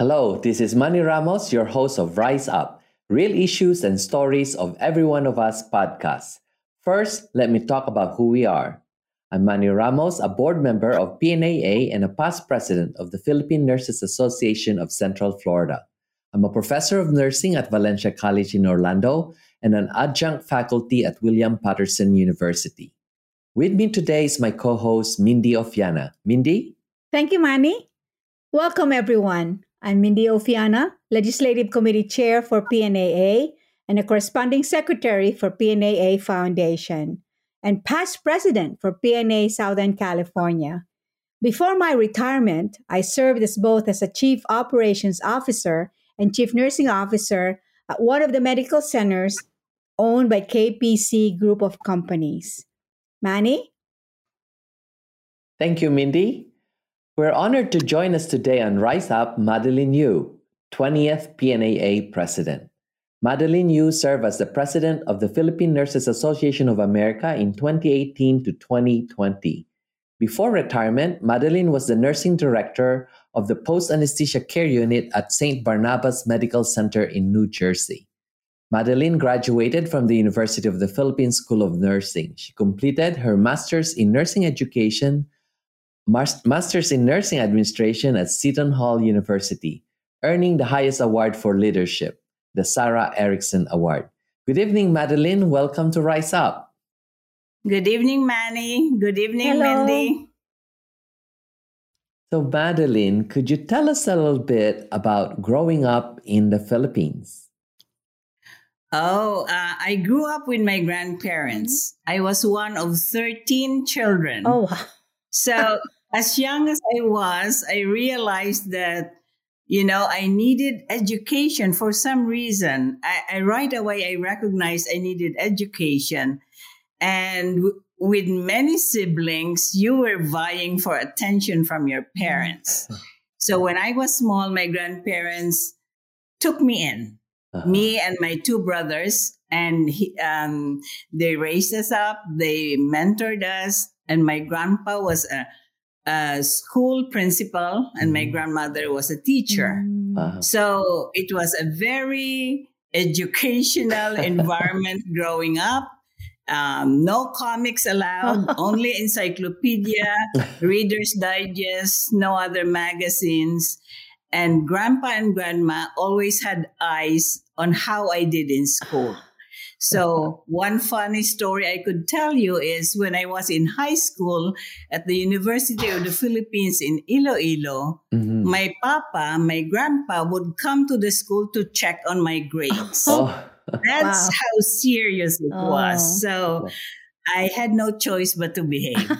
Hello, this is Manny Ramos, your host of Rise Up, Real Issues and Stories of Every One of Us podcast. First, let me talk about who we are. I'm Manny Ramos, a board member of PNAA and a past president of the Philippine Nurses Association of Central Florida. I'm a professor of nursing at Valencia College in Orlando and an adjunct faculty at William Paterson University. With me today is my co host, Mindy Ofiana. Mindy? Thank you, Manny. Welcome, everyone. I'm Mindy Ofiana, Legislative Committee Chair for PNAA and a corresponding secretary for PNAA Foundation and past president for PNA Southern California. Before my retirement, I served as both as a chief operations officer and chief nursing officer at one of the medical centers owned by KPC Group of Companies. Manny? Thank you, Mindy. We're honored to join us today on Rise Up Madeline Yu, 20th PNAA President. Madeline Yu served as the President of the Philippine Nurses Association of America in 2018 to 2020. Before retirement, Madeline was the nursing director of the post anesthesia care unit at St. Barnabas Medical Center in New Jersey. Madeline graduated from the University of the Philippines School of Nursing. She completed her master's in nursing education, master's in nursing administration at Seton Hall University, earning the highest award for leadership, the Sarah Erickson Award. Good evening, Madeline. Welcome to Rise Up. Good evening, Manny. Good evening, Hello. Mindy. So, Madeline, could you tell us a little bit about growing up in the Philippines? Oh, uh, I grew up with my grandparents. I was one of 13 children. Oh, wow. So, as young as I was, I realized that, you know, I needed education for some reason. I, I right away, I recognized I needed education. And w- with many siblings, you were vying for attention from your parents. So, when I was small, my grandparents took me in Uh-huh. me and my two brothers and he, um, they raised us up they mentored us and my grandpa was a, a school principal and my Mhm. grandmother was a teacher Mm. So it was a very educational environment growing up um, no comics allowed only encyclopedia reader's digest no other magazines and grandpa and grandma always had eyes on how I did in school. So, one funny story I could tell you is when I was in high school at the University of the Philippines in Iloilo, Mhm. my papa, my grandpa would come to the school to check on my grades. Oh, That's Wow. how serious it Oh. was. So, I had no choice but to behave.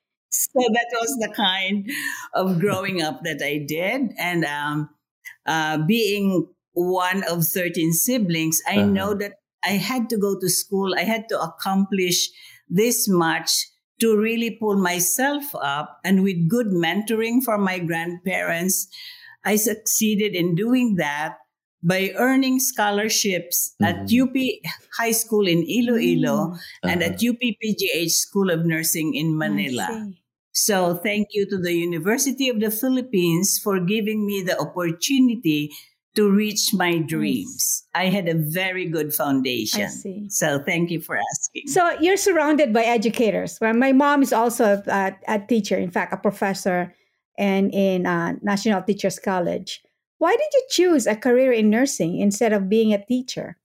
so that was the kind of growing up that I did. And um, uh, being one of 13 siblings, I Uh-huh. know that I had to go to school. I had to accomplish this much to really pull myself up. And with good mentoring from my grandparents, I succeeded in doing that by earning scholarships at Mhm. UP High School in Iloilo and uh-huh. at UPPGH School of Nursing in Manila. So thank you to the University of the Philippines for giving me the opportunity to reach my dreams. I had a very good foundation. I see. So thank you for asking. So you're surrounded by educators. Well, my mom is also a, a teacher, in fact, a professor, and in uh, National Teachers College. Why did you choose a career in nursing instead of being a teacher?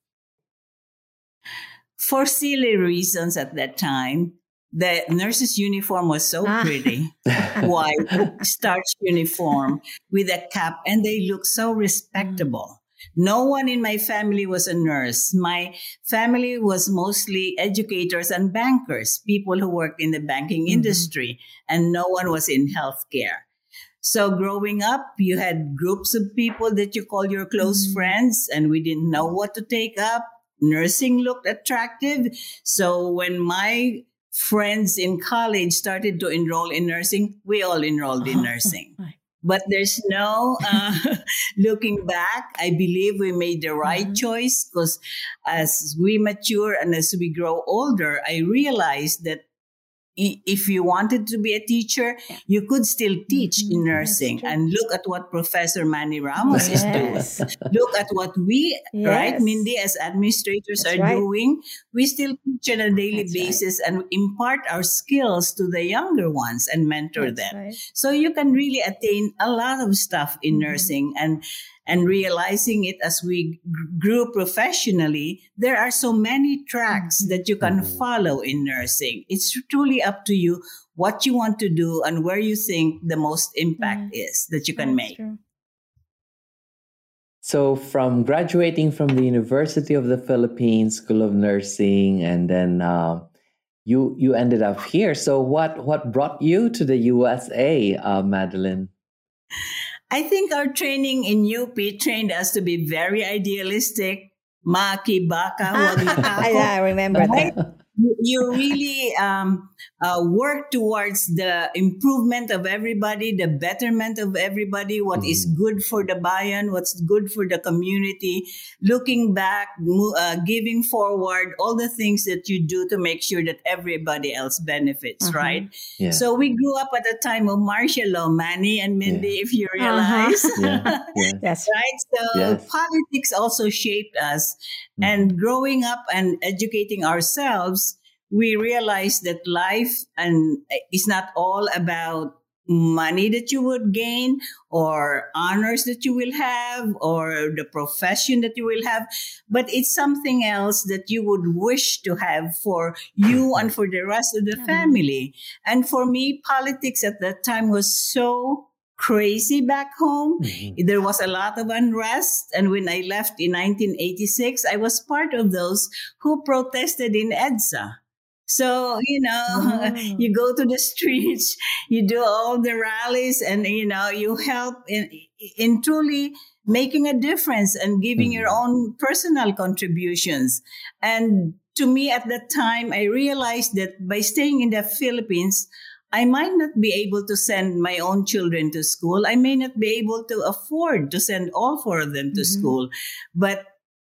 for silly reasons at that time, the nurse's uniform was so Ah. pretty. white starch uniform with a cap and they look so respectable. No one in my family was a nurse. My family was mostly educators and bankers, people who worked in the banking Mhm. industry, and no one was in healthcare. So growing up, you had groups of people that you call your close Mhm. friends, and we didn't know what to take up. Nursing looked attractive. So when my friends in college started to enroll in nursing, we all enrolled in nursing. But there's no uh, looking back. I believe we made the right Mhm. choice because as we mature and as we grow older, I realized that if you wanted to be a teacher, you could still teach mm-hmm. in nursing. And look at what Professor Manny Ramos yes. is doing. look at what we, yes. right, Mindy, as administrators That's are right. doing. We still teach on a daily That's basis right. and impart our skills to the younger ones and mentor That's them. Right. So you can really attain a lot of stuff in mm-hmm. nursing. And and realizing it as we grew professionally, there are so many tracks that you can mm-hmm. follow in nursing. It's truly up to you what you want to do and where you think the most impact mm-hmm. is that you can That's make. True. So, from graduating from the University of the Philippines School of Nursing, and then uh, you you ended up here. So, what what brought you to the USA, uh, Madeline? I think our training in UP trained us to be very idealistic. Maki, baka, I remember that. You really um, uh, work towards the improvement of everybody, the betterment of everybody, What mm. is good for the bayan, what's good for the community, looking back, uh, giving forward, all the things that you do to make sure that everybody else benefits, uh-huh. right? Yeah. So we grew up at the time of martial law, Manny and Mindy, yeah. if you uh-huh. realize. Uh-huh. yeah. Yes. right? So yes. politics also shaped us. Mm. And growing up and educating ourselves, we realize that life and is not all about money that you would gain or honors that you will have or the profession that you will have but it's something else that you would wish to have for you and for the rest of the family and for me politics at that time was so crazy back home. Mm-hmm. There was a lot of unrest. And when I left in 1986, I was part of those who protested in EDSA. So, you know, oh. you go to the streets, you do all the rallies and, you know, you help in, in truly making a difference and giving mm-hmm. your own personal contributions. And to me at that time, I realized that by staying in the Philippines, I might not be able to send my own children to school. I may not be able to afford to send all four of them to mm-hmm. school. But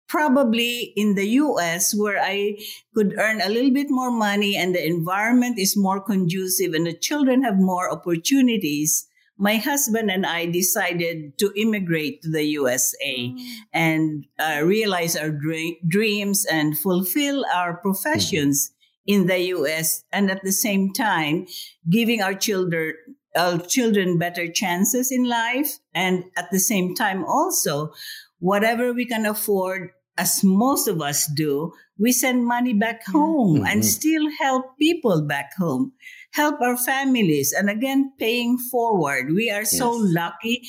probably in the US where I could earn a little bit more money and the environment is more conducive and the children have more opportunities. My husband and I decided to immigrate to the USA mm. and uh, realize our dre- dreams and fulfill our professions mm. in the US and at the same time giving our children our children better chances in life and at the same time also whatever we can afford, as most of us do, we send money back home mm-hmm. and still help people back home, help our families. And again, paying forward. We are yes. so lucky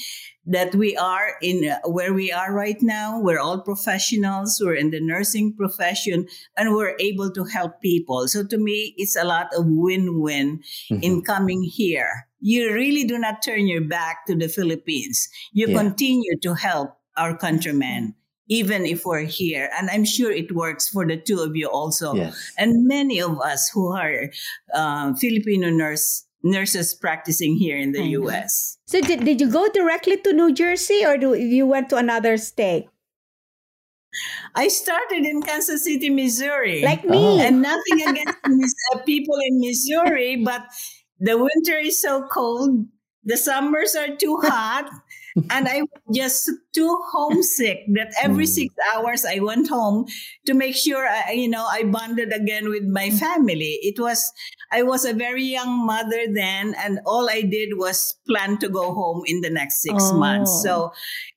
that we are in uh, where we are right now. We're all professionals. We're in the nursing profession and we're able to help people. So to me, it's a lot of win-win mm-hmm. in coming here. You really do not turn your back to the Philippines. You yeah. continue to help our countrymen, even if we're here. And I'm sure it works for the two of you also. Yes. And many of us who are uh, Filipino nurse nurses practicing here in the U.S. So did, did you go directly to New Jersey or do you went to another state? I started in Kansas City, Missouri. Like me. Oh. And nothing against uh, people in Missouri, but the winter is so cold. The summers are too hot and I was just too homesick that every hmm. six hours I went home to make sure I, you know I bonded again with my family. It was I was a very young mother then, and all I did was plan to go home in the next six oh. months. So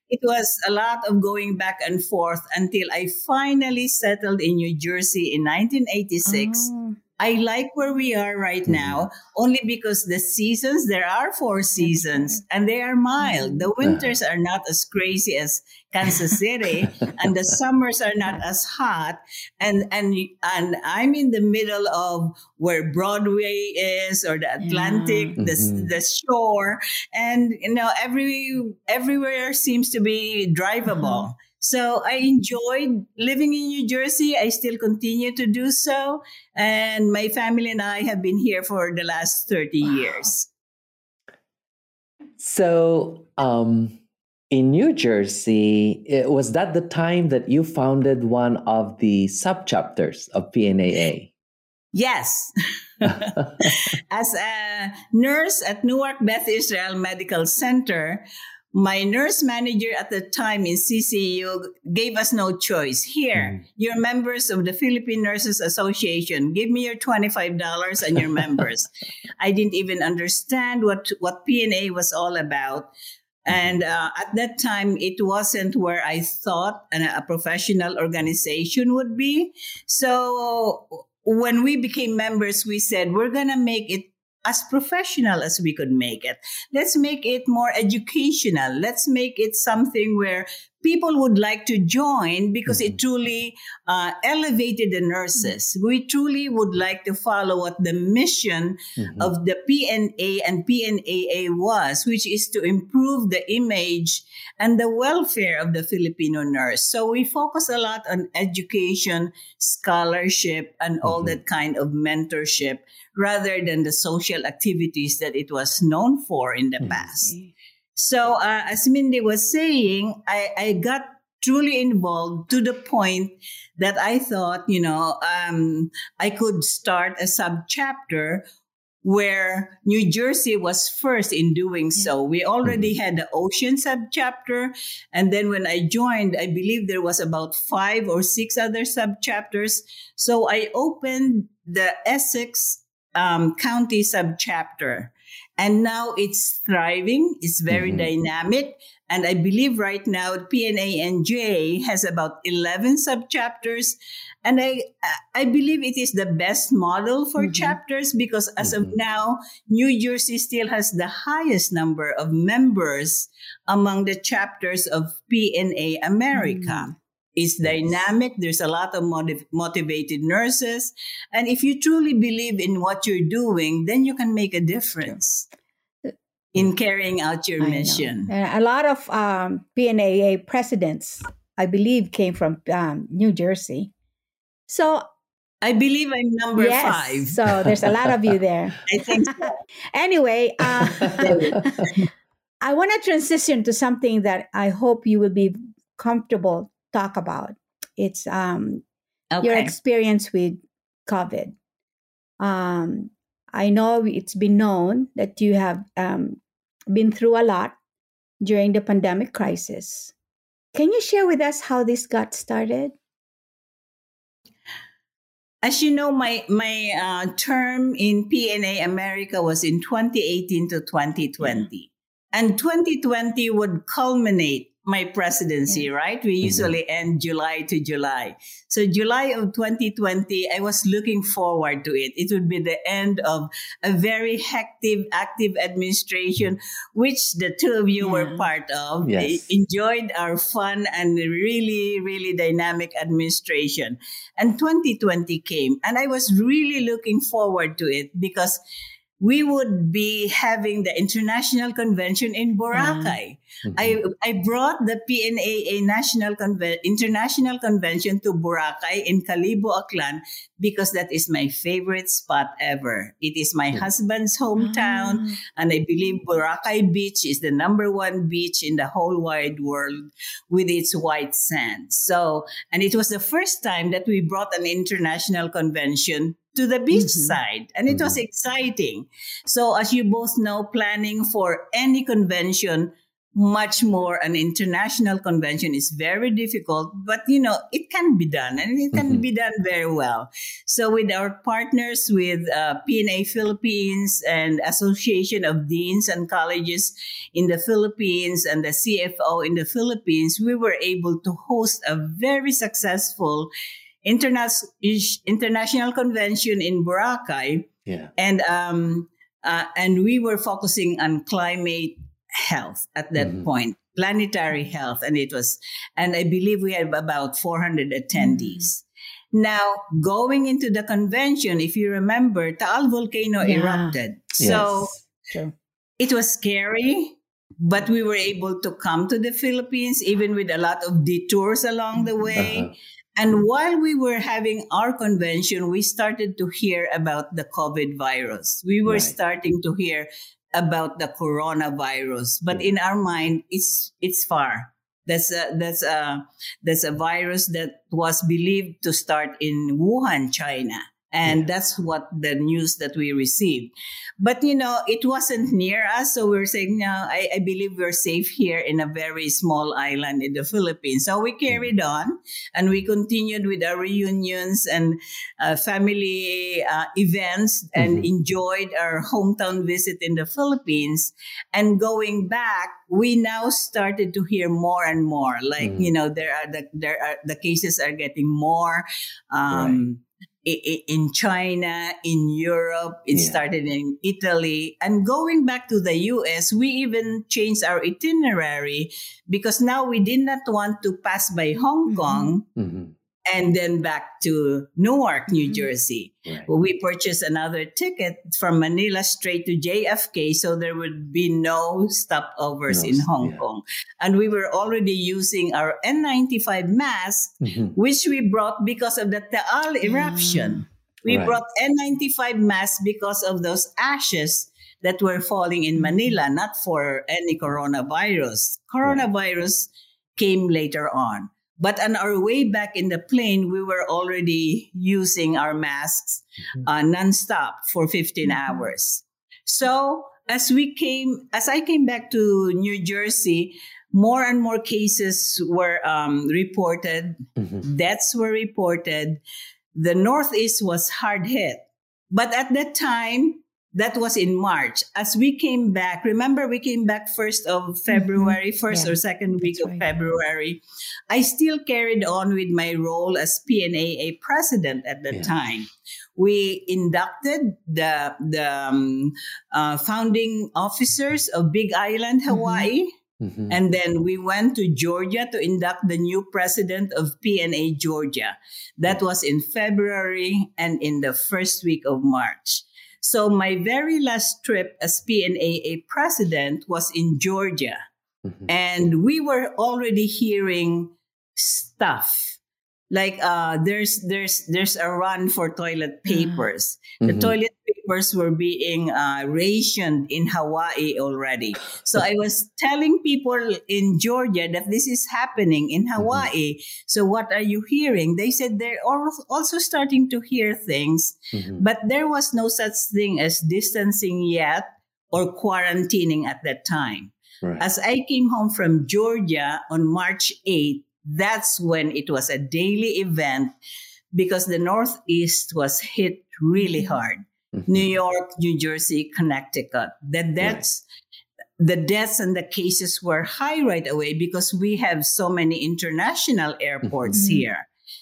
it was a lot of going back and forth until I finally settled in New Jersey in 1986. Oh. I like where we are right mm-hmm. now only because the seasons, there are four seasons and they are mild. The mm-hmm. winters are not as crazy as Kansas City and the summers are not as hot. And, and, and I'm in the middle of where Broadway is or the Atlantic, yeah. the, mm-hmm. the shore. And, you know, every, everywhere seems to be drivable. Uh-huh. So I enjoyed living in New Jersey. I still continue to do so. And my family and I have been here for the last 30 wow. years. So, um, in New Jersey, was that the time that you founded one of the subchapters of PNAA? Yes. As a nurse at Newark Beth Israel Medical Center, my nurse manager at the time in CCU gave us no choice. Here, mm. you're members of the Philippine Nurses Association. Give me your $25 and your members. I didn't even understand what, what PNA was all about. And uh, at that time, it wasn't where I thought an, a professional organization would be. So when we became members, we said, we're going to make it as professional as we could make it. Let's make it more educational. Let's make it something where people would like to join because mm-hmm. it truly uh, elevated the nurses. Mm-hmm. We truly would like to follow what the mission mm-hmm. of the PNA and PNAA was, which is to improve the image and the welfare of the Filipino nurse. So we focus a lot on education, scholarship, and all mm-hmm. that kind of mentorship rather than the social activities that it was known for in the past. So, uh, as Mindy was saying, I, I got truly involved to the point that I thought, you know, um, I could start a sub chapter where New Jersey was first in doing so. We already mm-hmm. had the ocean sub chapter. And then when I joined, I believe there was about five or six other sub chapters. So I opened the Essex um, county sub chapter. And now it's thriving, it's very mm-hmm. dynamic. And I believe right now PNA PNANJ has about 11 subchapters. And I, I believe it is the best model for mm-hmm. chapters because as mm-hmm. of now, New Jersey still has the highest number of members among the chapters of PNA America. It's dynamic. There's a lot of motiv- motivated nurses. And if you truly believe in what you're doing, then you can make a difference in carrying out your I mission. a lot of um, PNAA presidents, I believe, came from um, New Jersey. So I believe I'm number yes, five. So there's a lot of you there. I think so. anyway, uh, I want to transition to something that I hope you will be comfortable talk about. It's um, okay. your experience with COVID. Um, I know it's been known that you have um, been through a lot during the pandemic crisis. Can you share with us how this got started? As you know, my my uh, term in PNA America was in 2018 to 2020, and 2020 would culminate my presidency, yeah. right? We mm-hmm. usually mm-hmm. end July to July. So July of 2020, I was looking forward to it. It would be the end of a very hectic, active administration, which the two of you yeah. were part of. Yes. enjoyed our fun and really, really dynamic administration. And 2020 came and I was really looking forward to it because we would be having the international convention in Boracay. Mm-hmm. I I brought the PNAA national Conven- international convention to Boracay in Kalibo, Aklan because that is my favorite spot ever. It is my mm-hmm. husband's hometown, mm-hmm. and I believe Boracay Beach is the number one beach in the whole wide world with its white sand. So, and it was the first time that we brought an international convention to the beach mm-hmm. side. And it mm-hmm. was exciting. So, as you both know, planning for any convention, much more an international convention is very difficult, but you know, it can be done and it can mm-hmm. be done very well. So, with our partners with uh, PNA Philippines and Association of Deans and Colleges in the Philippines and the CFO in the Philippines, we were able to host a very successful international international convention in Boracay. Yeah. And um, uh, and we were focusing on climate health at that mm-hmm. point, planetary health, and it was, and I believe we had about 400 attendees. Mm-hmm. Now, going into the convention, if you remember, Taal volcano yeah. erupted. So yes. it was scary, but we were able to come to the Philippines, even with a lot of detours along the way. Uh-huh. And while we were having our convention, we started to hear about the COVID virus. We were right. starting to hear about the coronavirus, but hmm. in our mind, it's it's far. That's a, that's a that's a virus that was believed to start in Wuhan, China. And yeah. that's what the news that we received. But, you know, it wasn't near us. So we are saying, no, I, I, believe we're safe here in a very small island in the Philippines. So we carried mm. on and we continued with our reunions and uh, family uh, events and mm-hmm. enjoyed our hometown visit in the Philippines. And going back, we now started to hear more and more like, mm. you know, there are the, there are, the cases are getting more. Um, right in China, in Europe, it yeah. started in Italy. And going back to the US, we even changed our itinerary because now we did not want to pass by Hong mm-hmm. Kong. Mm-hmm and then back to Newark, New mm-hmm. Jersey. Right. Well, we purchased another ticket from Manila straight to JFK, so there would be no stopovers no, in Hong yeah. Kong. And we were already using our N95 mask, mm-hmm. which we brought because of the Taal eruption. Mm. We right. brought N95 masks because of those ashes that were falling in Manila, not for any coronavirus. Coronavirus right. came later on. But on our way back in the plane, we were already using our masks mm-hmm. uh, nonstop for 15 mm-hmm. hours. So as we came, as I came back to New Jersey, more and more cases were um, reported, mm-hmm. deaths were reported. The Northeast was hard hit. But at that time, that was in March. As we came back, remember we came back first of mm-hmm. February, 1st yeah, or second week of right. February. I still carried on with my role as PNAA president at the yeah. time. We inducted the the um, uh, founding officers of Big Island, mm-hmm. Hawaii. Mm-hmm. And then we went to Georgia to induct the new president of PNA Georgia. That was in February and in the first week of March. So my very last trip as PNAA president was in Georgia. Mm-hmm. And we were already hearing stuff like uh, there's there's there's a run for toilet mm-hmm. papers. Mm-hmm. The toilet papers were being uh, rationed in Hawaii already. So I was telling people in Georgia that this is happening in mm-hmm. Hawaii. Mm-hmm. So what are you hearing? They said they're also starting to hear things, mm-hmm. but there was no such thing as distancing yet or quarantining at that time. Right. As I came home from Georgia on March 8th, that's when it was a daily event because the Northeast was hit really hard. Mm-hmm. New York, New Jersey, Connecticut. The deaths, right. the deaths and the cases were high right away because we have so many international airports mm-hmm. here.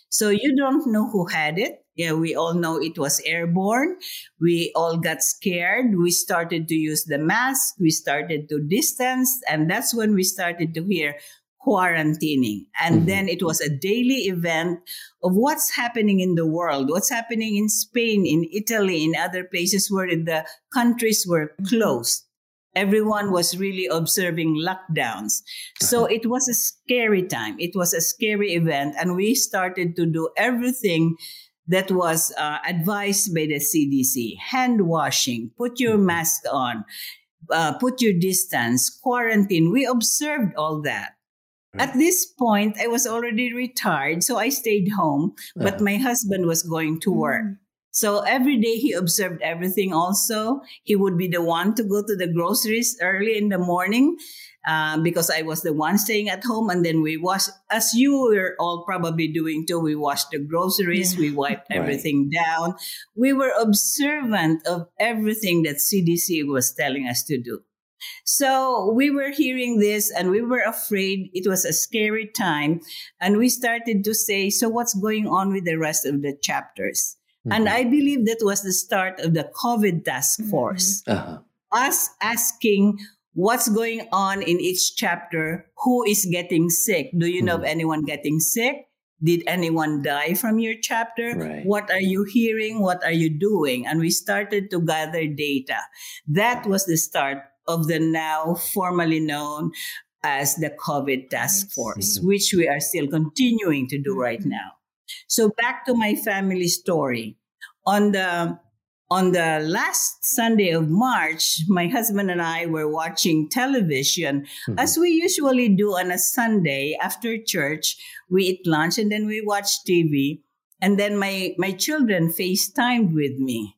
So you don't know who had it. Yeah, we all know it was airborne. We all got scared. We started to use the mask. We started to distance. And that's when we started to hear, quarantining. And mm-hmm. then it was a daily event of what's happening in the world, what's happening in Spain, in Italy, in other places where the countries were mm-hmm. closed. Everyone was really observing lockdowns. So uh-huh. it was a scary time. It was a scary event. And we started to do everything that was uh, advised by the CDC hand washing, put your mm-hmm. mask on, uh, put your distance, quarantine. We observed all that. At this point, I was already retired, so I stayed home, but uh-huh. my husband was going to work. Mm. So every day he observed everything also. He would be the one to go to the groceries early in the morning uh, because I was the one staying at home. And then we wash, as you were all probably doing too, we washed the groceries, yeah. we wiped everything right. down. We were observant of everything that CDC was telling us to do. So we were hearing this and we were afraid. It was a scary time. And we started to say, so what's going on with the rest of the chapters? Mm-hmm. And I believe that was the start of the COVID task mm-hmm. force. Uh-huh. Us asking what's going on in each chapter, who is getting sick? Do you know mm-hmm. of anyone getting sick? Did anyone die from your chapter? Right. What are you hearing? What are you doing? And we started to gather data. That was the start of the now formally known as the COVID task force, which we are still continuing to do right mm-hmm. now. So back to my family story. On the on the last Sunday of March, my husband and I were watching television mm-hmm. as we usually do on a Sunday after church. We eat lunch and then we watch TV. And then my, my children FaceTimed with me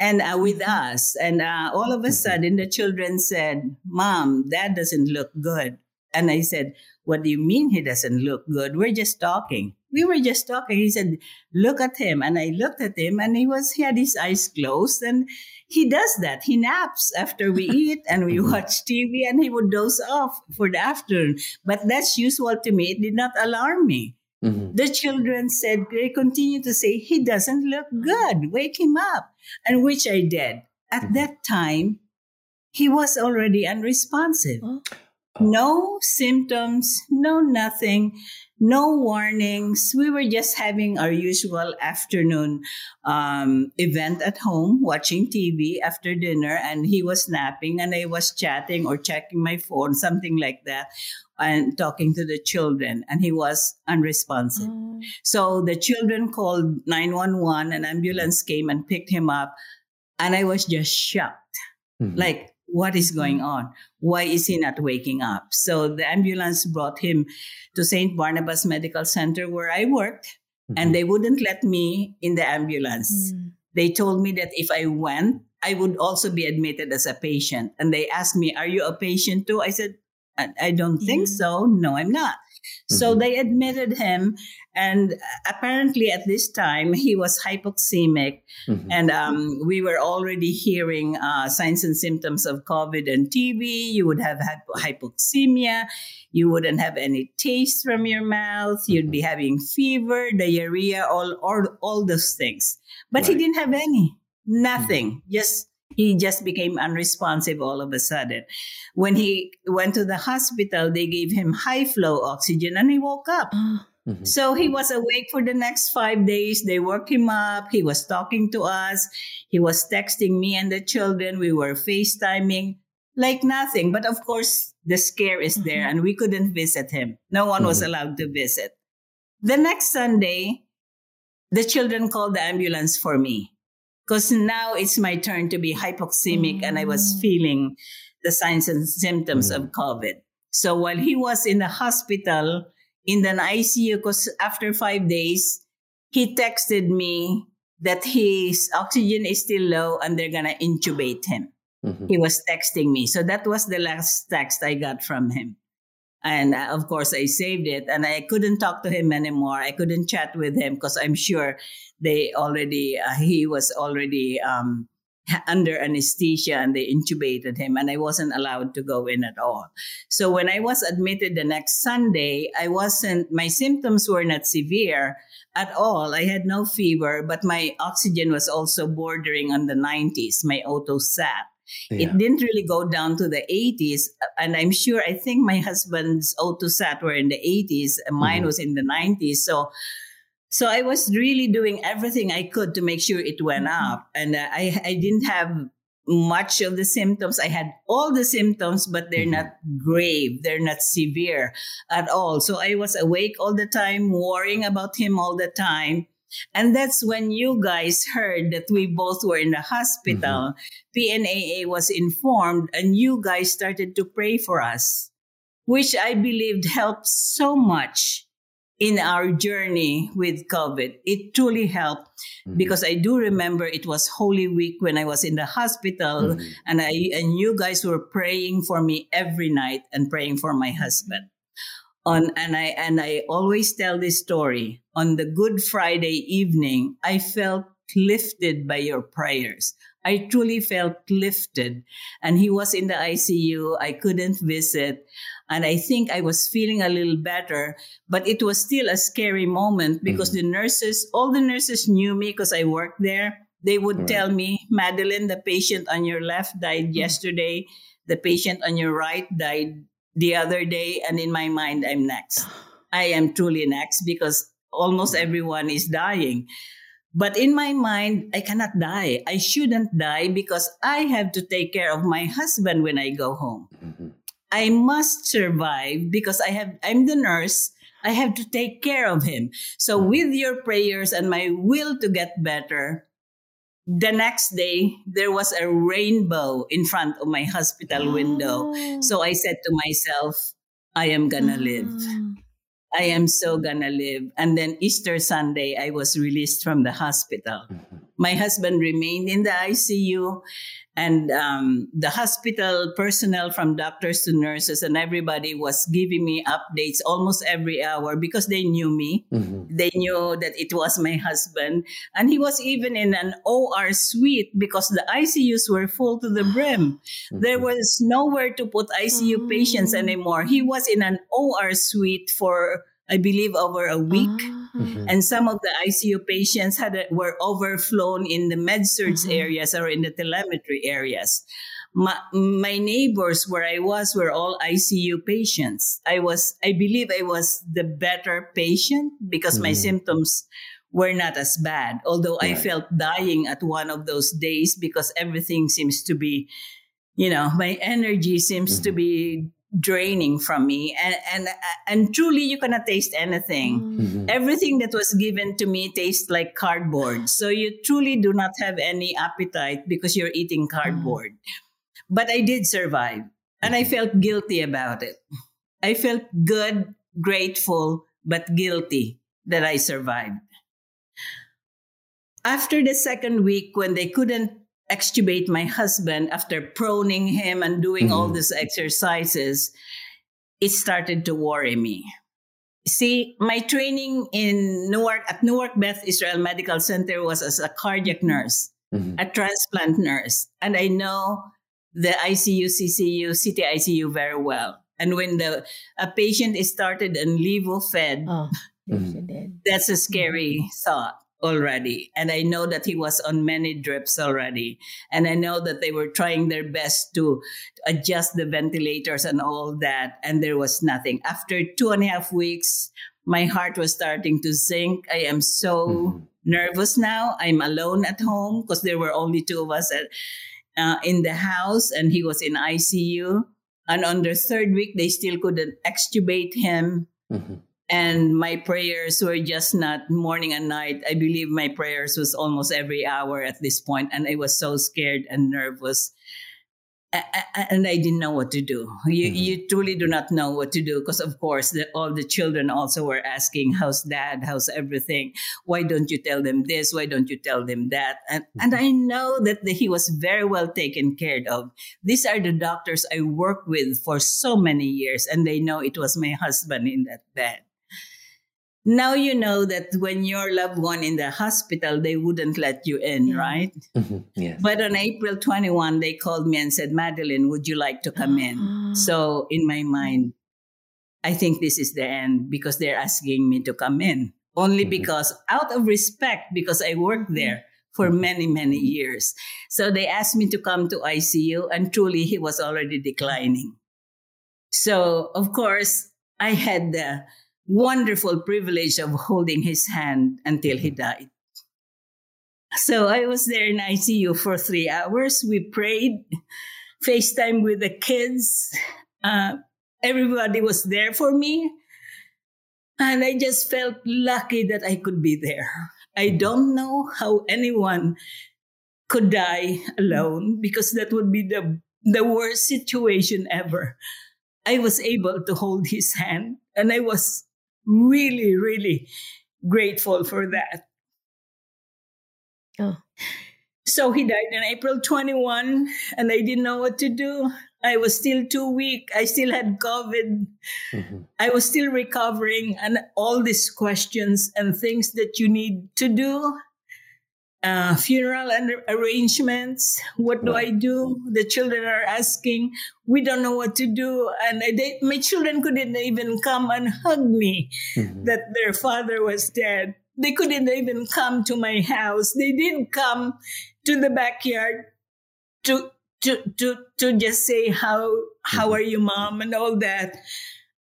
and uh, with Mm-hmm. us. And uh, all of a Mhm. sudden, the children said, Mom, that doesn't look good. And I said, What do you mean he doesn't look good? We're just talking. We were just talking. He said, Look at him. And I looked at him and he was, he had his eyes closed and he does that. He naps after we eat and we Mhm. watch TV and he would doze off for the afternoon. But that's usual to me. It did not alarm me. Mhm. The children said, they continue to say, he doesn't look good. Wake him up. And which I did. At Mhm. that time, he was already unresponsive. Oh. No symptoms, no nothing, no warnings. We were just having our usual afternoon um, event at home, watching TV after dinner, and he was napping, and I was chatting or checking my phone, something like that, and talking to the children, and he was unresponsive. Oh. So the children called 911, an ambulance came and picked him up, and I was just shocked. Mhm. Like, what is going on? Why is he not waking up? So the ambulance brought him to St. Barnabas Medical Center where I worked, Mhm. and they wouldn't let me in the ambulance. Mm. They told me that if I went, I would also be admitted as a patient. And they asked me, Are you a patient too? I said, I, I don't think Yeah. so. No, I'm not. So Mhm. they admitted him. And apparently, at this time, he was hypoxemic. Mhm. And um, we were already hearing uh, signs and symptoms of COVID and TB. You would have hypoxemia. You wouldn't have any taste from your mouth. You'd be having fever, diarrhea, all, all, all those things. But he didn't have any. Nothing. Just he just became unresponsive all of a sudden. When he went to the hospital, they gave him high flow oxygen and he woke up. Mhm. So he was awake for the next five days. They woke him up. He was talking to us. He was texting me and the children. We were FaceTiming like nothing. But of course, the scare is there Mhm. and we couldn't visit him. No one was Mhm. allowed to visit. The next Sunday, the children called the ambulance for me because now it's my turn to be hypoxemic and I was Mm. feeling the signs and symptoms Mm. of COVID. So while he was in the hospital, in the ICU, because after five days, he texted me that his oxygen is still low and they're going to intubate him. Mhm. He was texting me. So that was the last text I got from him. And uh, of course, I saved it and I couldn't talk to him anymore. I couldn't chat with him because I'm sure they already, uh, he was already um, under anesthesia and they intubated him and I wasn't allowed to go in at all. So when I was admitted the next Sunday, I wasn't, my symptoms were not severe at all. I had no fever, but my oxygen was also bordering on the 90s, my O2 sat. Yeah. It didn't really go down to the 80s. And I'm sure, I think my husband's O2 sat were in the 80s and mine Mhm. was in the 90s. So, so I was really doing everything I could to make sure it went Mhm. up. And uh, I, I didn't have much of the symptoms. I had all the symptoms, but they're Mhm. not grave. They're not severe at all. So I was awake all the time, worrying about him all the time. And that's when you guys heard that we both were in the hospital. PNAA was informed, and you guys started to pray for us, which I believed helped so much in our journey with COVID. It truly helped Mhm. because I do remember it was Holy Week when I was in the hospital, Mhm. and I and you guys were praying for me every night and praying for my husband. On and I and I always tell this story. On the Good Friday evening, I felt lifted by your prayers. I truly felt lifted. And he was in the ICU. I couldn't visit. And I think I was feeling a little better, but it was still a scary moment because Mhm. the nurses, all the nurses knew me because I worked there. They would Right. tell me, Madeline, the patient on your left died yesterday. The patient on your right died the other day. And in my mind, I'm next. I am truly next because almost everyone is dying. But in my mind, I cannot die. I shouldn't die because I have to take care of my husband when I go home. Mhm. I must survive because I have I'm the nurse. I have to take care of him. So with your prayers and my will to get better, the next day there was a rainbow in front of my hospital window. Oh. So I said to myself, I am gonna live. Ah. I am so gonna live. And then Easter Sunday, I was released from the hospital. My husband remained in the ICU, and um, the hospital personnel from doctors to nurses and everybody was giving me updates almost every hour because they knew me. Mm-hmm. They knew that it was my husband. And he was even in an OR suite because the ICUs were full to the brim. Mm-hmm. There was nowhere to put ICU mm-hmm. patients anymore. He was in an OR suite for I believe, over a week. Mm-hmm. And some of the ICU patients had were overflown in the med surg mm-hmm. areas or in the telemetry areas. My, my neighbors where I was were all ICU patients. I was, I believe I was the better patient because mm-hmm. my symptoms were not as bad. Although right. I felt dying at one of those days because everything seems to be, you know, my energy seems to mm-hmm. be draining from me. And and and truly you cannot taste anything. Mm-hmm. everything that was given to me tastes like cardboard. So you truly do not have any appetite because you're eating cardboard. Mm-hmm. but i did survive and i felt guilty about it. I felt good grateful but guilty that i survived. After the second week when they couldn't extubate my husband after proning him and doing mm-hmm. all these exercises, it started to worry me. See, my training in Newark at Newark Beth Israel Medical Center was as a cardiac nurse, mm-hmm. a transplant nurse, and I know the ICU, CCU, CT ICU very well. And when the a patient is started and Levophed, oh, that's a scary mm-hmm. thought already. And I know that he was on many drips already. And I know that they were trying their best to adjust the ventilators and all that. And there was nothing. After two and a half weeks, my heart was starting to sink. I am so mm-hmm. nervous now. I'm alone at home because there were only two of us at, uh, in the house and he was in ICU. And on the third week, they still couldn't extubate him. Mm-hmm and my prayers were just not morning and night i believe my prayers was almost every hour at this point and i was so scared and nervous and I didn't know what to do. You, mm-hmm. you truly do not know what to do because, of course, the, all the children also were asking, "How's dad? How's everything? Why don't you tell them this? Why don't you tell them that?" And mm-hmm. and I know that the, he was very well taken care of. These are the doctors I worked with for so many years, and they know it was my husband in that bed now you know that when your loved one in the hospital they wouldn't let you in mm-hmm. right mm-hmm. yes. but on april 21 they called me and said madeline would you like to come in so in my mind i think this is the end because they're asking me to come in only mm-hmm. because out of respect because i worked mm-hmm. there for mm-hmm. many many years so they asked me to come to icu and truly he was already declining so of course i had the wonderful privilege of holding his hand until he mm-hmm. died. So I was there in ICU for three hours. We prayed, FaceTime with the kids. Uh, everybody was there for me. And I just felt lucky that I could be there. I mm-hmm. don't know how anyone could die alone mm-hmm. because that would be the, the worst situation ever. I was able to hold his hand and I was really, really grateful for that. Oh. So he died in April 21, and I didn't know what to do. I was still too weak. I still had COVID. Mm-hmm. I was still recovering, and all these questions and things that you need to do uh, funeral and arrangements. What do I do? The children are asking. We don't know what to do, and they, my children couldn't even come and hug me mm-hmm. that their father was dead. They couldn't even come to my house. They didn't come to the backyard to to to to just say how how mm-hmm. are you, mom, and all that.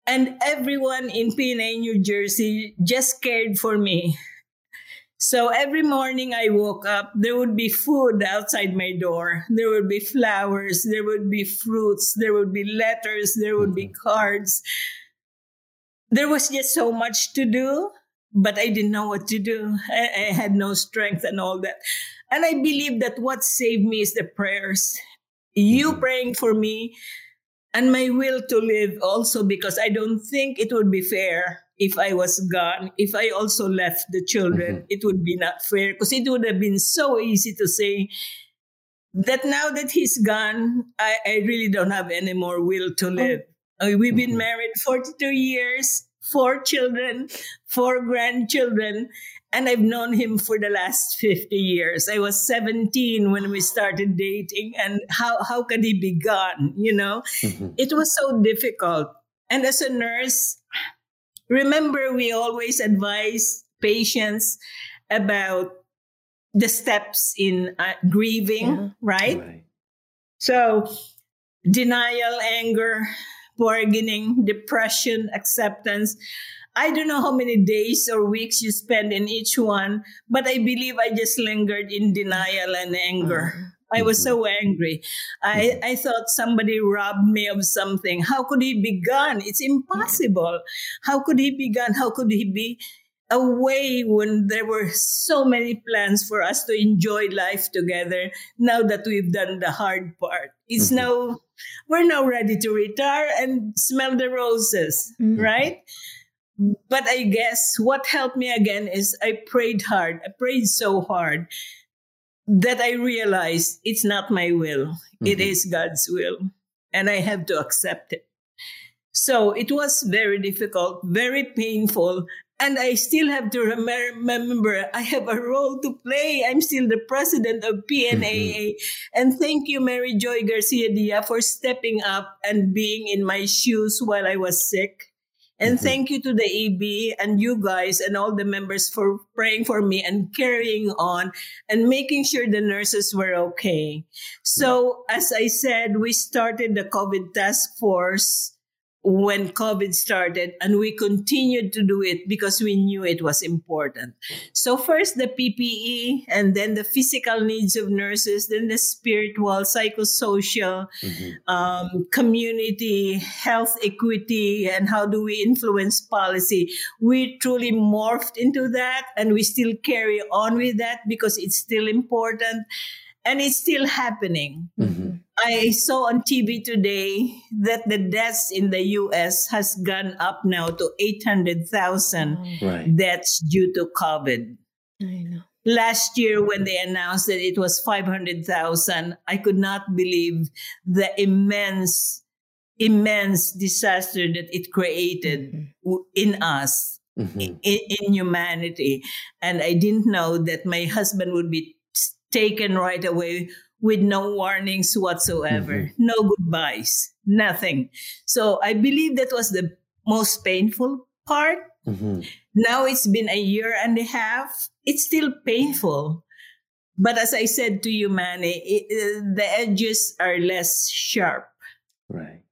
And everyone in PNA, New Jersey, just cared for me so every morning I woke up, there would be food outside my door. There would be flowers, there would be fruits, there would be letters, there would be mm-hmm. cards. There was just so much to do, but I didn't know what to do. I, I had no strength and all that. And I believe that what saved me is the prayers. You mm-hmm. praying for me and my will to live also because I don't think it would be fair if I was gone, if I also left the children, mm-hmm. it would be not fair because it would have been so easy to say that now that he's gone, I, I really don't have any more will to oh. live. Oh. We've been mm-hmm. married 42 years, four children, four grandchildren, and I've known him for the last 50 years. I was 17 when we started dating, and how, how could he be gone? You know, mm-hmm. it was so difficult. And as a nurse, remember, we always advise patients about the steps in uh, grieving, yeah. right? right? So, denial, anger, bargaining, depression, acceptance. I don't know how many days or weeks you spend in each one, but I believe I just lingered in denial and anger. Mm-hmm. I was so angry. I, mm-hmm. I thought somebody robbed me of something. How could he be gone? It's impossible. How could he be gone? How could he be away when there were so many plans for us to enjoy life together now that we've done the hard part? It's mm-hmm. now, we're now ready to retire and smell the roses, mm-hmm. right? But I guess what helped me again is I prayed hard. I prayed so hard that I realized it's not my will, mm-hmm. it is God's will. And I have to accept it. So it was very difficult, very painful. And I still have to remember I have a role to play. I'm still the president of PNAA. Mm-hmm. And thank you, Mary Joy Garcia Dia, for stepping up and being in my shoes while I was sick. And mm-hmm. thank you to the EB and you guys and all the members for praying for me and carrying on and making sure the nurses were okay. So, as I said, we started the COVID task force when COVID started, and we continued to do it because we knew it was important. So, first the PPE, and then the physical needs of nurses, then the spiritual, psychosocial, mm-hmm. um, community, health equity, and how do we influence policy. We truly morphed into that, and we still carry on with that because it's still important and it's still happening. Mm-hmm. I saw on TV today that the deaths in the US has gone up now to 800,000 right. deaths due to COVID. I know. Last year, when they announced that it was 500,000, I could not believe the immense, immense disaster that it created mm-hmm. in us, mm-hmm. in, in humanity. And I didn't know that my husband would be taken right away with no warnings whatsoever, mm-hmm. no goodbyes, nothing. So I believe that was the most painful part. Mm-hmm. Now it's been a year and a half. It's still painful. But as I said to you, Manny, it, uh, the edges are less sharp. Right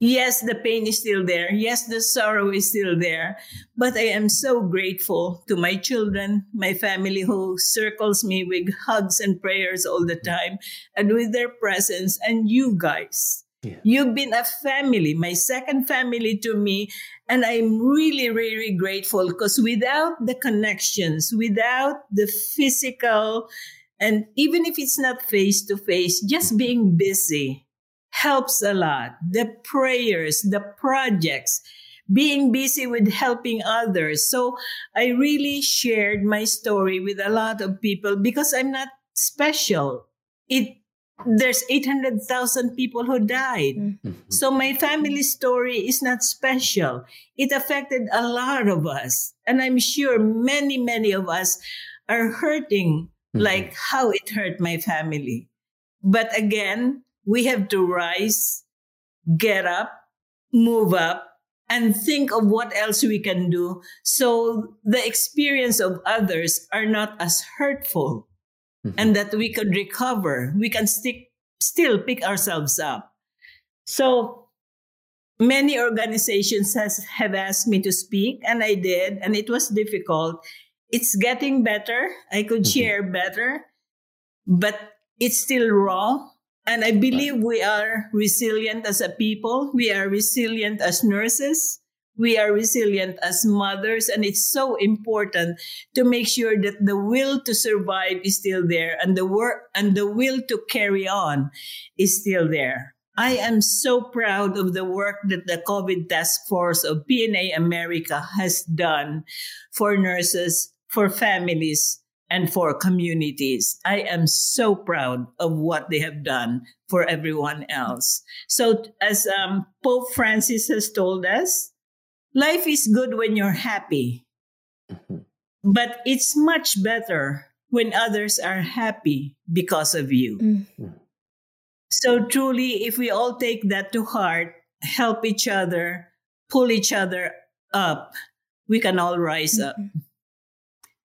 yes, the pain is still there. Yes, the sorrow is still there. But I am so grateful to my children, my family who circles me with hugs and prayers all the time and with their presence, and you guys. Yeah. You've been a family, my second family to me. And I'm really, really grateful because without the connections, without the physical, and even if it's not face to face, just being busy, helps a lot. The prayers, the projects, being busy with helping others. So I really shared my story with a lot of people because I'm not special. It there's 800,000 people who died. Mm-hmm. So my family story is not special. It affected a lot of us. And I'm sure many, many of us are hurting mm-hmm. like how it hurt my family. But again, we have to rise, get up, move up, and think of what else we can do so the experience of others are not as hurtful mm-hmm. and that we can recover. We can stick, still pick ourselves up. So many organizations has, have asked me to speak, and I did, and it was difficult. It's getting better. I could mm-hmm. share better, but it's still raw and I believe we are resilient as a people. We are resilient as nurses. We are resilient as mothers. And it's so important to make sure that the will to survive is still there and the work and the will to carry on is still there. I am so proud of the work that the COVID task force of PNA America has done for nurses, for families, and for communities. I am so proud of what they have done for everyone else. So, as um, Pope Francis has told us, life is good when you're happy, mm-hmm. but it's much better when others are happy because of you. Mm-hmm. So, truly, if we all take that to heart, help each other, pull each other up, we can all rise mm-hmm. up.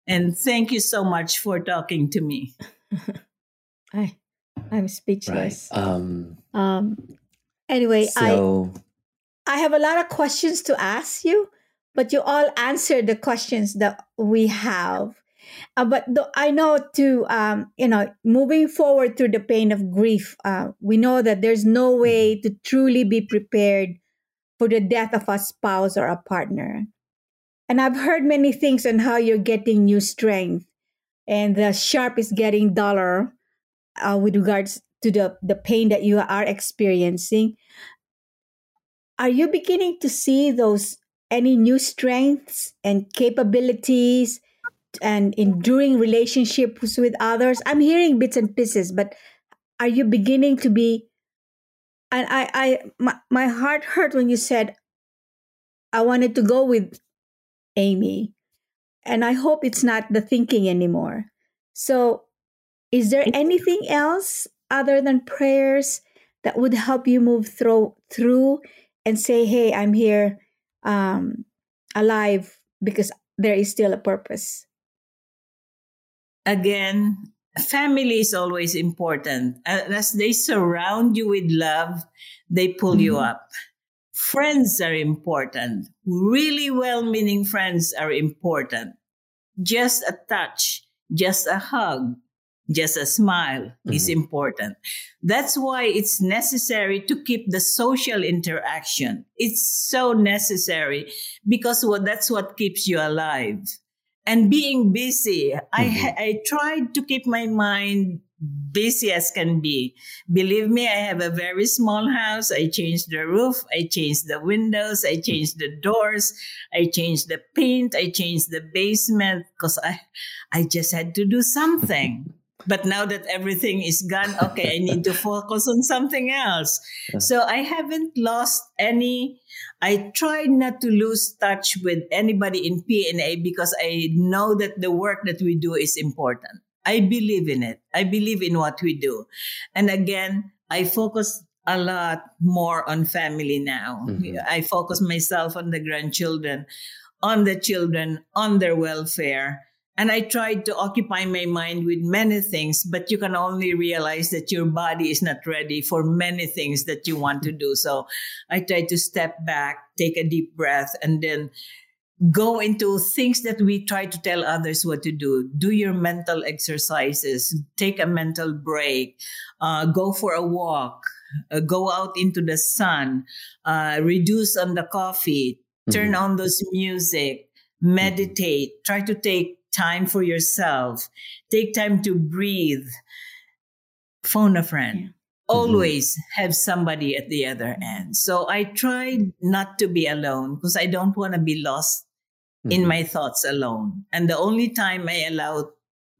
And thank you so much for talking to me. I, I'm speechless. Right. Um, um, anyway, so... I, I have a lot of questions to ask you, but you all answered the questions that we have. Uh, but th- I know to um, you know moving forward through the pain of grief, uh, we know that there's no way mm-hmm. to truly be prepared for the death of a spouse or a partner. And I've heard many things on how you're getting new strength and the sharp is getting duller uh, with regards to the, the pain that you are experiencing. Are you beginning to see those any new strengths and capabilities and enduring relationships with others? I'm hearing bits and pieces, but are you beginning to be and I, I my, my heart hurt when you said I wanted to go with Amy. And I hope it's not the thinking anymore. So, is there anything else other than prayers that would help you move through through and say, "Hey, I'm here, um, alive because there is still a purpose." Again, family is always important. As they surround you with love, they pull mm-hmm. you up. Friends are important. Really well meaning friends are important. Just a touch, just a hug, just a smile mm-hmm. is important. That's why it's necessary to keep the social interaction. It's so necessary because what, that's what keeps you alive. And being busy, mm-hmm. I, I tried to keep my mind busy as can be. Believe me, I have a very small house. I changed the roof, I changed the windows, I changed the doors, I changed the paint, I changed the basement because I, I just had to do something. But now that everything is gone, okay, I need to focus on something else. So I haven't lost any. I tried not to lose touch with anybody in PNA because I know that the work that we do is important. I believe in it. I believe in what we do. And again, I focus a lot more on family now. Mm-hmm. I focus myself on the grandchildren, on the children, on their welfare. And I tried to occupy my mind with many things, but you can only realize that your body is not ready for many things that you want to do. So I try to step back, take a deep breath, and then go into things that we try to tell others what to do. Do your mental exercises, take a mental break, uh, go for a walk, uh, go out into the sun, uh, reduce on the coffee, turn mm-hmm. on those music, meditate, try to take time for yourself, take time to breathe, phone a friend. Yeah. Always mm-hmm. have somebody at the other end. So I tried not to be alone because I don't want to be lost mm-hmm. in my thoughts alone. And the only time I allow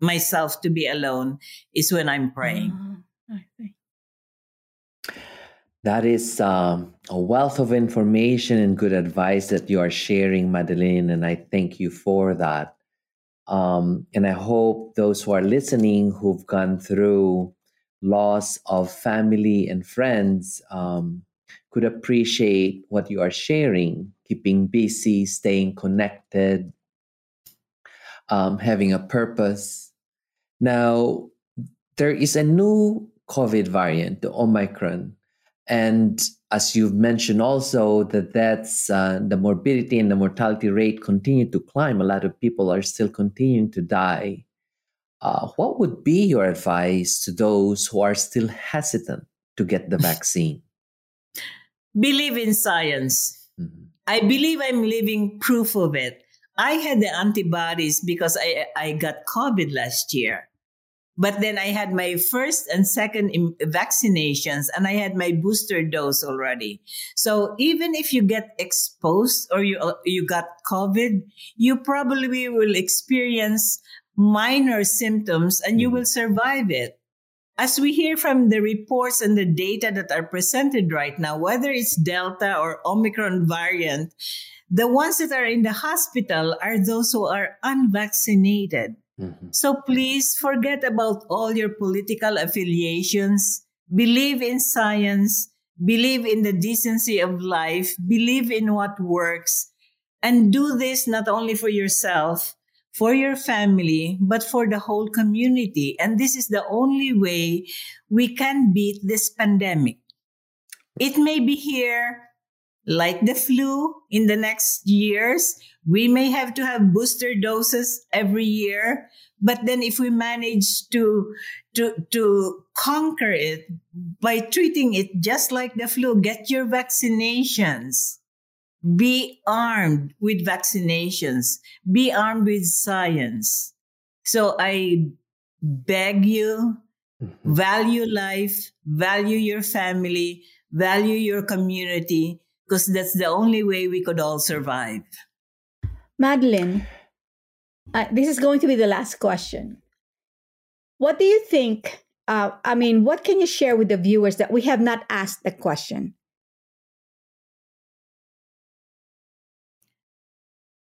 myself to be alone is when I'm praying. Oh, that is um, a wealth of information and good advice that you are sharing, Madeline, and I thank you for that. Um, and I hope those who are listening who've gone through loss of family and friends um, could appreciate what you are sharing keeping busy, staying connected, um, having a purpose. Now, there is a new COVID variant, the Omicron. And as you've mentioned also, that that's uh, the morbidity and the mortality rate continue to climb. A lot of people are still continuing to die. Uh, what would be your advice to those who are still hesitant to get the vaccine? Believe in science. Mm-hmm. I believe I'm living proof of it. I had the antibodies because I, I got COVID last year. But then I had my first and second vaccinations and I had my booster dose already. So even if you get exposed or you, you got COVID, you probably will experience minor symptoms and you mm-hmm. will survive it. As we hear from the reports and the data that are presented right now, whether it's Delta or Omicron variant, the ones that are in the hospital are those who are unvaccinated. Mm-hmm. So please forget about all your political affiliations. Believe in science. Believe in the decency of life. Believe in what works. And do this not only for yourself, for your family, but for the whole community. And this is the only way we can beat this pandemic. It may be here like the flu in the next years. We may have to have booster doses every year, but then if we manage to to to conquer it by treating it just like the flu, get your vaccinations. Be armed with vaccinations. Be armed with science. So I beg you, mm-hmm. value life, value your family, value your community, because that's the only way we could all survive. Madeline, uh, this is going to be the last question. What do you think? Uh, I mean, what can you share with the viewers that we have not asked the question?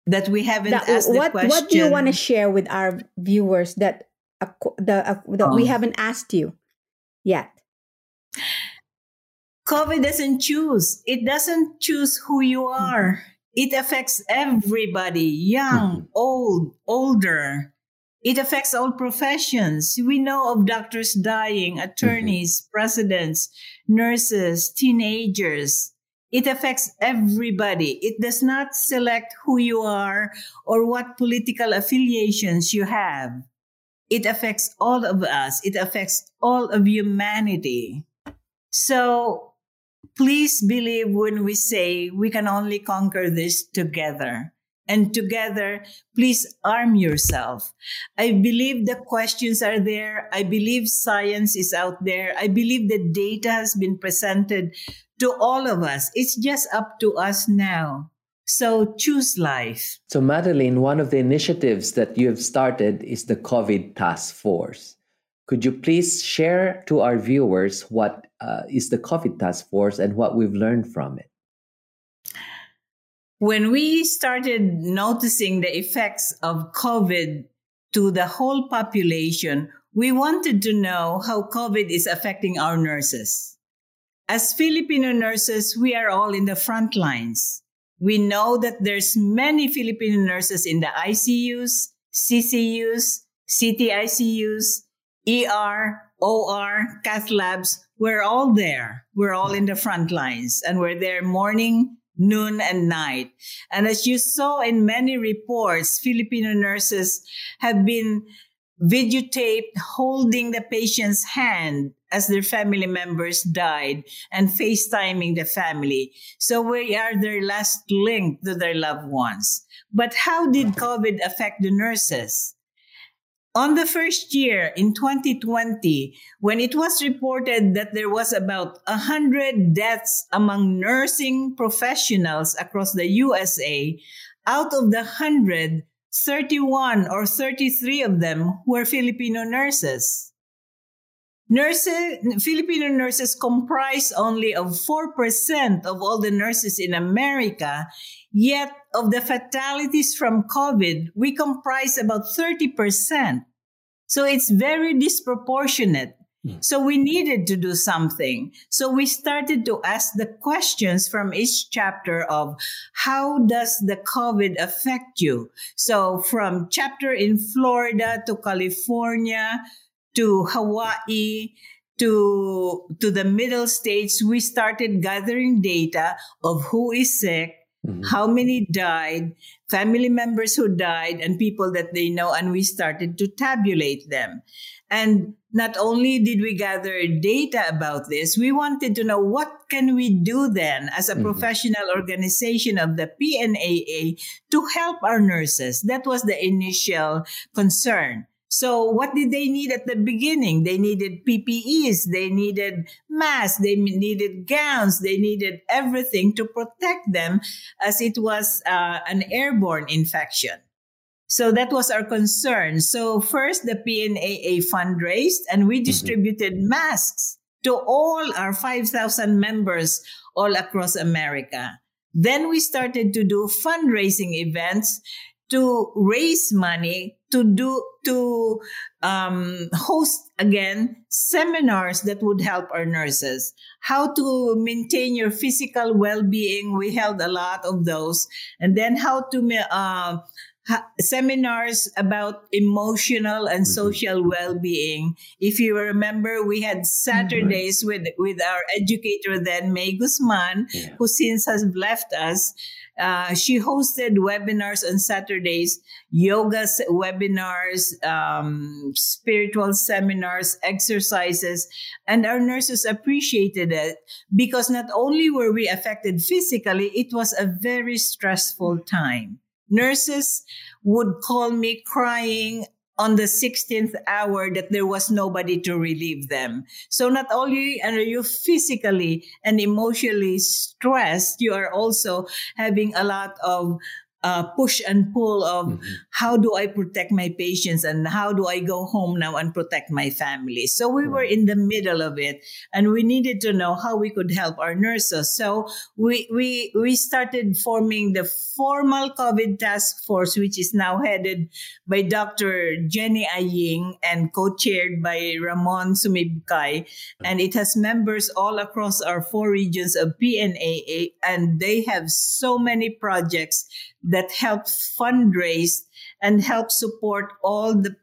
That we haven't that, asked what, the question. What do you want to share with our viewers that uh, the, uh, that oh. we haven't asked you yet? COVID doesn't choose. It doesn't choose who you are. It affects everybody, young, mm-hmm. old, older. It affects all professions. We know of doctors dying, attorneys, mm-hmm. presidents, nurses, teenagers. It affects everybody. It does not select who you are or what political affiliations you have. It affects all of us. It affects all of humanity. So Please believe when we say we can only conquer this together. And together, please arm yourself. I believe the questions are there. I believe science is out there. I believe the data has been presented to all of us. It's just up to us now. So choose life. So, Madeline, one of the initiatives that you have started is the COVID Task Force. Could you please share to our viewers what uh, is the COVID task force and what we've learned from it? When we started noticing the effects of COVID to the whole population, we wanted to know how COVID is affecting our nurses. As Filipino nurses, we are all in the front lines. We know that there's many Filipino nurses in the ICUs, CCUs, CTICUs, ER, OR, cath labs, we're all there. We're all in the front lines and we're there morning, noon, and night. And as you saw in many reports, Filipino nurses have been videotaped holding the patient's hand as their family members died and FaceTiming the family. So we are their last link to their loved ones. But how did COVID affect the nurses? on the first year in 2020, when it was reported that there was about 100 deaths among nursing professionals across the USA, out of the 100, 31 or 33 of them were Filipino nurses. Nurses, Filipino nurses comprise only of 4% of all the nurses in America, yet of the fatalities from COVID, we comprise about 30%. So it's very disproportionate. Hmm. So we needed to do something. So we started to ask the questions from each chapter of how does the COVID affect you? So from chapter in Florida to California to Hawaii to, to the middle states, we started gathering data of who is sick, Mm-hmm. How many died, family members who died, and people that they know, and we started to tabulate them. And not only did we gather data about this, we wanted to know what can we do then as a mm-hmm. professional organization of the PNAA to help our nurses. That was the initial concern. So what did they need at the beginning? They needed PPEs, they needed masks, they needed gowns, they needed everything to protect them as it was uh, an airborne infection. So that was our concern. So first the PNAA fundraised and we mm-hmm. distributed mm-hmm. masks to all our 5,000 members all across America. Then we started to do fundraising events to raise money to do to um, host again seminars that would help our nurses how to maintain your physical well-being we held a lot of those and then how to uh, ha- seminars about emotional and mm-hmm. social well-being. If you remember, we had Saturdays mm-hmm. with with our educator then, May Guzman, yeah. who since has left us. Uh, she hosted webinars on Saturdays, yoga webinars, um, spiritual seminars, exercises, and our nurses appreciated it because not only were we affected physically, it was a very stressful time. Nurses would call me crying on the 16th hour that there was nobody to relieve them. So not only are you physically and emotionally stressed, you are also having a lot of uh, push and pull of mm-hmm. how do I protect my patients and how do I go home now and protect my family. So we were in the middle of it and we needed to know how we could help our nurses. So we, we, we started forming the formal COVID task force, which is now headed by Dr. Jenny Aying and co-chaired by Ramon Sumibcay. And it has members all across our four regions of PNAA and they have so many projects that help fundraise and help support all the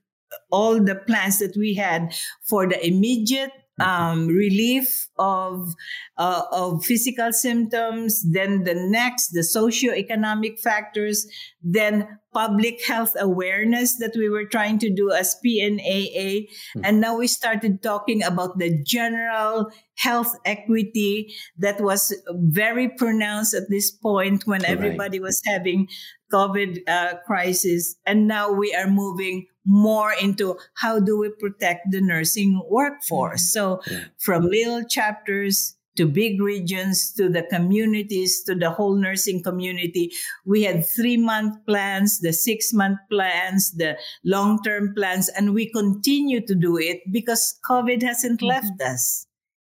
all the plans that we had for the immediate um, relief of uh, of physical symptoms, then the next, the socioeconomic factors, then public health awareness that we were trying to do as PNAA. Mm-hmm. And now we started talking about the general health equity that was very pronounced at this point when right. everybody was having COVID uh, crisis. And now we are moving more into how do we protect the nursing workforce. So from little chapters to big regions to the communities to the whole nursing community we had 3 month plans the 6 month plans the long term plans and we continue to do it because covid hasn't mm-hmm. left us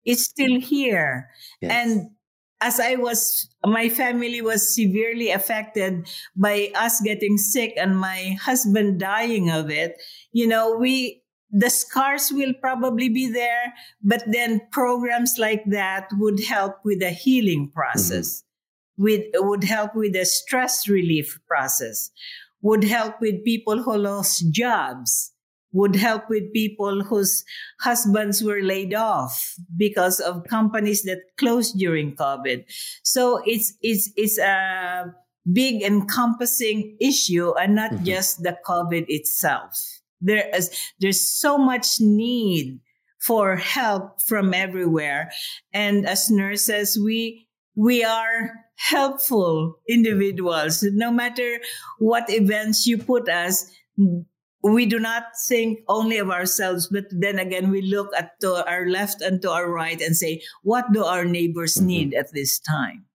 it's still here yes. and as I was, my family was severely affected by us getting sick and my husband dying of it. You know, we, the scars will probably be there, but then programs like that would help with the healing process, mm-hmm. with, would help with the stress relief process, would help with people who lost jobs would help with people whose husbands were laid off because of companies that closed during COVID. So it's, it's, it's a big encompassing issue and not mm-hmm. just the COVID itself. There is, there's so much need for help from everywhere. And as nurses, we, we are helpful individuals. No matter what events you put us, we do not think only of ourselves, but then again, we look at to our left and to our right and say, what do our neighbors mm-hmm. need at this time?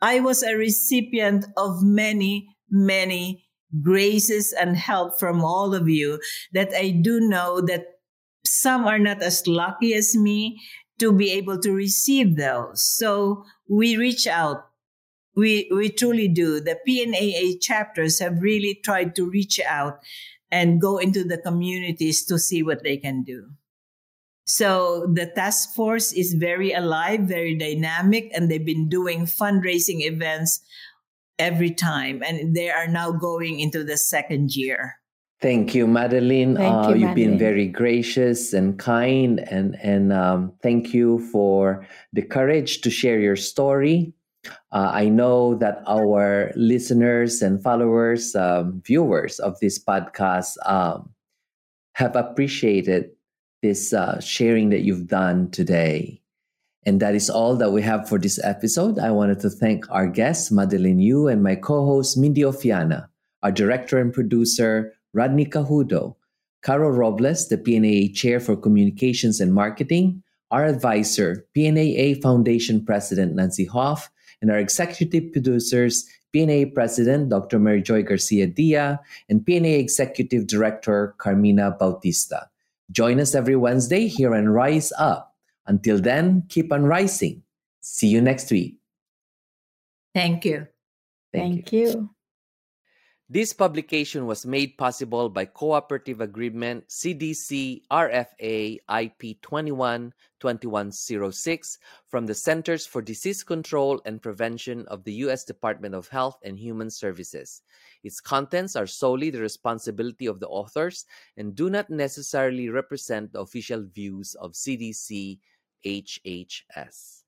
I was a recipient of many, many graces and help from all of you that I do know that some are not as lucky as me to be able to receive those. So we reach out. We, we truly do. The PNAA chapters have really tried to reach out and go into the communities to see what they can do. So the task force is very alive, very dynamic, and they've been doing fundraising events every time. And they are now going into the second year. Thank you, Madeline. Thank uh, you, have been very gracious and kind, and and um, thank you for the courage to share your story uh, I know that our listeners and followers, um, viewers of this podcast, um, have appreciated this uh, sharing that you've done today. And that is all that we have for this episode. I wanted to thank our guest, Madeline Yu, and my co host, Mindy Ofiana, our director and producer, Rodney Cahudo, Caro Robles, the PNAA Chair for Communications and Marketing, our advisor, PNAA Foundation President Nancy Hoff, and our executive producers, PNAA President Dr. Mary Joy Garcia Dia, and PNAA Executive Director Carmina Bautista. Join us every Wednesday here on Rise Up. Until then, keep on rising. See you next week. Thank you. Thank, Thank you. you. This publication was made possible by Cooperative Agreement CDC RFA IP 21 2106 from the Centers for Disease Control and Prevention of the U.S. Department of Health and Human Services. Its contents are solely the responsibility of the authors and do not necessarily represent the official views of CDC HHS.